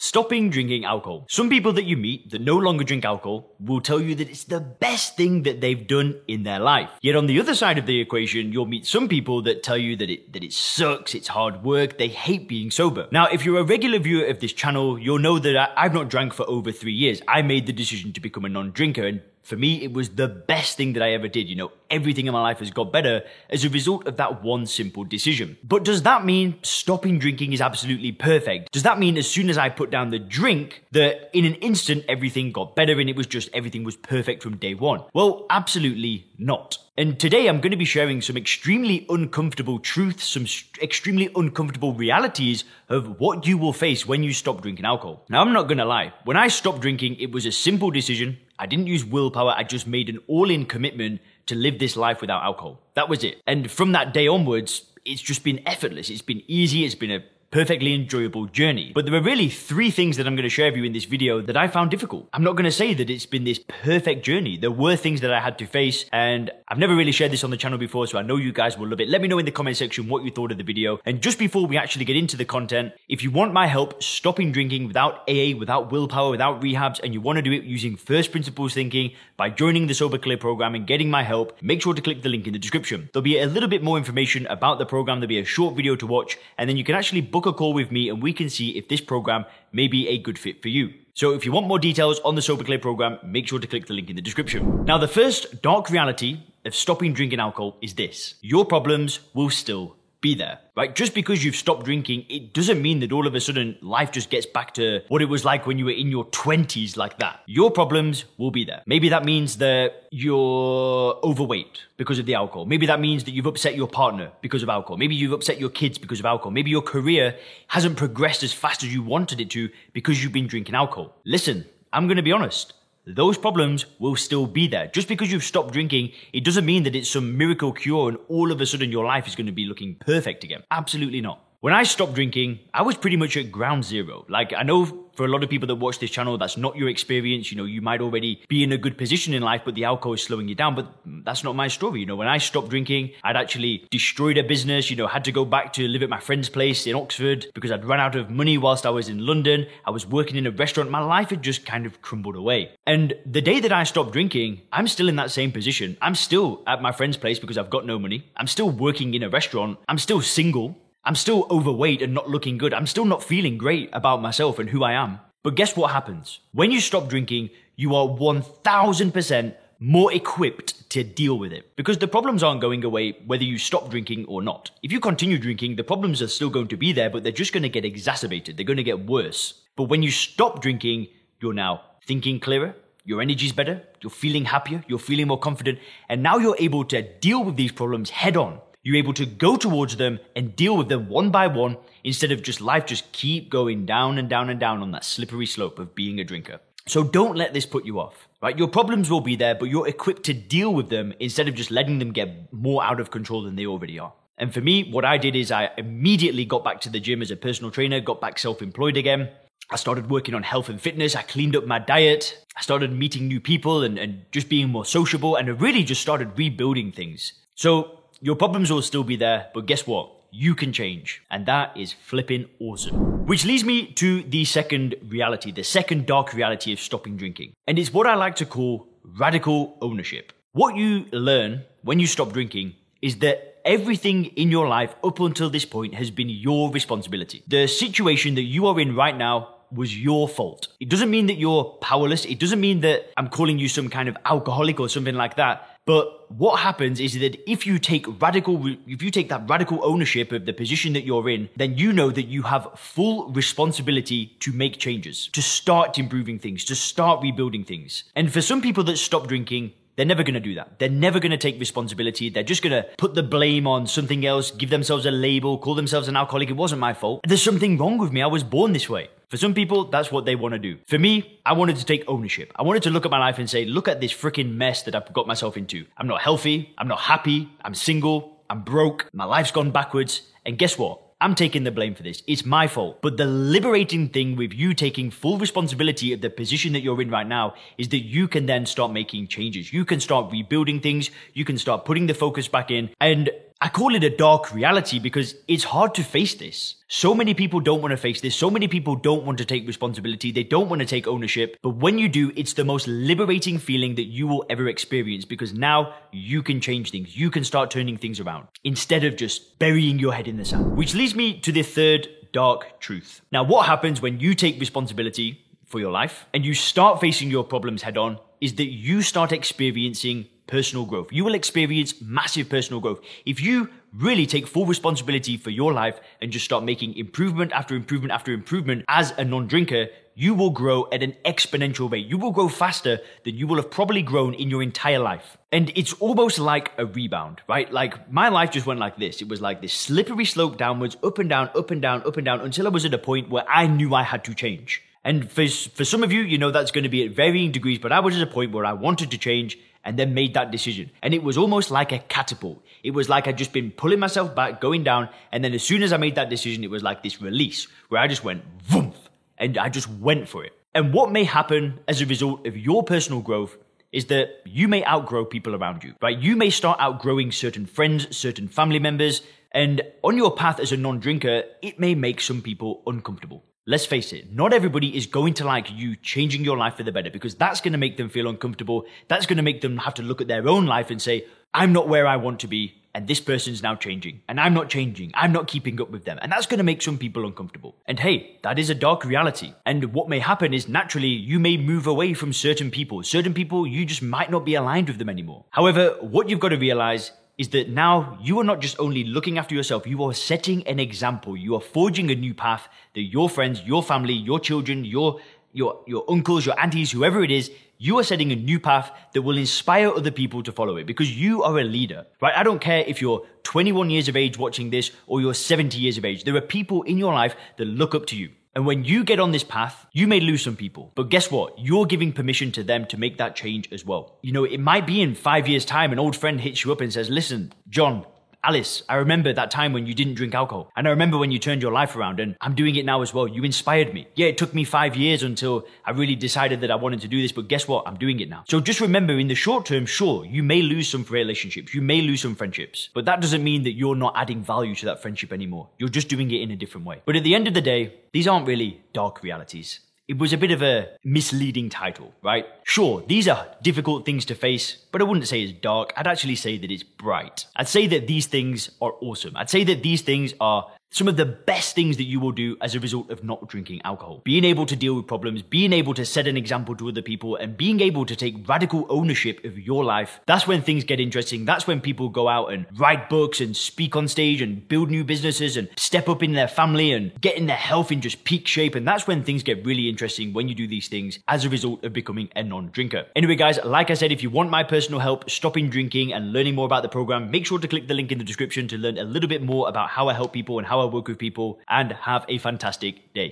Stopping drinking alcohol. Some people that you meet that no longer drink alcohol will tell you that it's the best thing that they've done in their life. Yet on the other side of the equation, you'll meet some people that tell you that it, that it sucks, it's hard work, they hate being sober. Now, if you're a regular viewer of this channel, you'll know that I, I've not drank for over three years. I made the decision to become a non-drinker and for me, it was the best thing that I ever did. You know, everything in my life has got better as a result of that one simple decision. But does that mean stopping drinking is absolutely perfect? Does that mean as soon as I put down the drink, that in an instant everything got better and it was just everything was perfect from day one? Well, absolutely not. And today I'm going to be sharing some extremely uncomfortable truths, some extremely uncomfortable realities of what you will face when you stop drinking alcohol. Now, I'm not going to lie. When I stopped drinking, it was a simple decision. I didn't use willpower. I just made an all in commitment to live this life without alcohol. That was it. And from that day onwards, it's just been effortless. It's been easy. It's been a perfectly enjoyable journey. But there are really three things that I'm going to share with you in this video that I found difficult. I'm not going to say that it's been this perfect journey. There were things that I had to face and I've never really shared this on the channel before, so I know you guys will love it. Let me know in the comment section what you thought of the video. And just before we actually get into the content, if you want my help stopping drinking without AA, without willpower, without rehabs, and you want to do it using first principles thinking by joining the Sober Clear program and getting my help, make sure to click the link in the description. There'll be a little bit more information about the program. There'll be a short video to watch, and then you can actually book a call with me and we can see if this program may be a good fit for you. So if you want more details on the Sober Clear program, make sure to click the link in the description. Now, the first dark reality of stopping drinking alcohol is this. Your problems will still be there, right? Just because you've stopped drinking, it doesn't mean that all of a sudden life just gets back to what it was like when you were in your 20s like that. Your problems will be there. Maybe that means that you're overweight because of the alcohol. Maybe that means that you've upset your partner because of alcohol. Maybe you've upset your kids because of alcohol. Maybe your career hasn't progressed as fast as you wanted it to because you've been drinking alcohol. Listen, I'm going to be honest those problems will still be there. Just because you've stopped drinking, it doesn't mean that it's some miracle cure and all of a sudden your life is going to be looking perfect again. Absolutely not. When I stopped drinking, I was pretty much at ground zero. Like, I know for a lot of people that watch this channel, that's not your experience. You know, you might already be in a good position in life, but the alcohol is slowing you down. But that's not my story. You know, when I stopped drinking, I'd actually destroyed a business, you know, had to go back to live at my friend's place in Oxford because I'd run out of money whilst I was in London. I was working in a restaurant. My life had just kind of crumbled away. And the day that I stopped drinking, I'm still in that same position. I'm still at my friend's place because I've got no money. I'm still working in a restaurant. I'm still single. I'm still overweight and not looking good. I'm still not feeling great about myself and who I am. But guess what happens? When you stop drinking, you are 1000% more equipped to deal with it. Because the problems aren't going away whether you stop drinking or not. If you continue drinking, the problems are still going to be there, but they're just going to get exacerbated. They're going to get worse. But when you stop drinking, you're now thinking clearer, your energy's better, you're feeling happier, you're feeling more confident, and now you're able to deal with these problems head on you're able to go towards them and deal with them one by one instead of just life just keep going down and down and down on that slippery slope of being a drinker. So don't let this put you off, right? Your problems will be there, but you're equipped to deal with them instead of just letting them get more out of control than they already are. And for me, what I did is I immediately got back to the gym as a personal trainer, got back self employed again. I started working on health and fitness. I cleaned up my diet. I started meeting new people and, and just being more sociable. And I really just started rebuilding things. So your problems will still be there, but guess what? You can change. And that is flipping awesome. Which leads me to the second reality, the second dark reality of stopping drinking. And it's what I like to call radical ownership. What you learn when you stop drinking is that everything in your life up until this point has been your responsibility. The situation that you are in right now was your fault. It doesn't mean that you're powerless. It doesn't mean that I'm calling you some kind of alcoholic or something like that. But what happens is that if you take radical, if you take that radical ownership of the position that you're in, then you know that you have full responsibility to make changes, to start improving things, to start rebuilding things. And for some people that stop drinking, they're never going to do that. They're never going to take responsibility. They're just going to put the blame on something else, give themselves a label, call themselves an alcoholic. It wasn't my fault. There's something wrong with me. I was born this way. For some people, that's what they want to do. For me, I wanted to take ownership. I wanted to look at my life and say, look at this freaking mess that I've got myself into. I'm not healthy. I'm not happy. I'm single. I'm broke. My life's gone backwards. And guess what? I'm taking the blame for this. It's my fault. But the liberating thing with you taking full responsibility of the position that you're in right now is that you can then start making changes. You can start rebuilding things. You can start putting the focus back in. And I call it a dark reality because it's hard to face this. So many people don't want to face this. So many people don't want to take responsibility. They don't want to take ownership. But when you do, it's the most liberating feeling that you will ever experience because now you can change things. You can start turning things around instead of just burying your head in the sand. Which leads me to the third dark truth. Now, what happens when you take responsibility for your life and you start facing your problems head on is that you start experiencing personal growth. You will experience massive personal growth. If you really take full responsibility for your life and just start making improvement after improvement after improvement as a non drinker, you will grow at an exponential rate. You will grow faster than you will have probably grown in your entire life. And it's almost like a rebound, right? Like my life just went like this. It was like this slippery slope downwards, up and down, up and down, up and down until I was at a point where I knew I had to change. And for, for some of you, you know that's going to be at varying degrees, but I was at a point where I wanted to change and then made that decision. And it was almost like a catapult. It was like I'd just been pulling myself back, going down. And then as soon as I made that decision, it was like this release where I just went vroom, and I just went for it. And what may happen as a result of your personal growth is that you may outgrow people around you, right? You may start outgrowing certain friends, certain family members, and on your path as a non drinker, it may make some people uncomfortable. Let's face it, not everybody is going to like you changing your life for the better because that's going to make them feel uncomfortable. That's going to make them have to look at their own life and say, I'm not where I want to be, and this person's now changing, and I'm not changing. I'm not keeping up with them. And that's going to make some people uncomfortable. And hey, that is a dark reality. And what may happen is naturally you may move away from certain people. Certain people, you just might not be aligned with them anymore. However, what you've got to realize is that now you are not just only looking after yourself, you are setting an example. You are forging a new path that your friends, your family, your children, your your your uncles, your aunties, whoever it is, you are setting a new path that will inspire other people to follow it because you are a leader, right? I don't care if you're 21 years of age watching this or you're 70 years of age. There are people in your life that look up to you. And when you get on this path, you may lose some people. But guess what? You're giving permission to them to make that change as well. You know, it might be in five years' time, an old friend hits you up and says, listen, John, Alice, I remember that time when you didn't drink alcohol. And I remember when you turned your life around, and I'm doing it now as well. You inspired me. Yeah, it took me five years until I really decided that I wanted to do this, but guess what? I'm doing it now. So just remember, in the short term, sure, you may lose some relationships, you may lose some friendships, but that doesn't mean that you're not adding value to that friendship anymore. You're just doing it in a different way. But at the end of the day, these aren't really dark realities it was a bit of a misleading title, right? Sure, these are difficult things to face, but I wouldn't say it's dark. I'd actually say that it's bright. I'd say that these things are awesome. I'd say that these things are some of the best things that you will do as a result of not drinking alcohol. Being able to deal with problems, being able to set an example to other people, and being able to take radical ownership of your life. That's when things get interesting. That's when people go out and write books and speak on stage and build new businesses and step up in their family and get in their health in just peak shape. And that's when things get really interesting when you do these things as a result of becoming a non drinker. Anyway, guys, like I said, if you want my personal help stopping drinking and learning more about the program, make sure to click the link in the description to learn a little bit more about how I help people and how work with people, and have a fantastic day.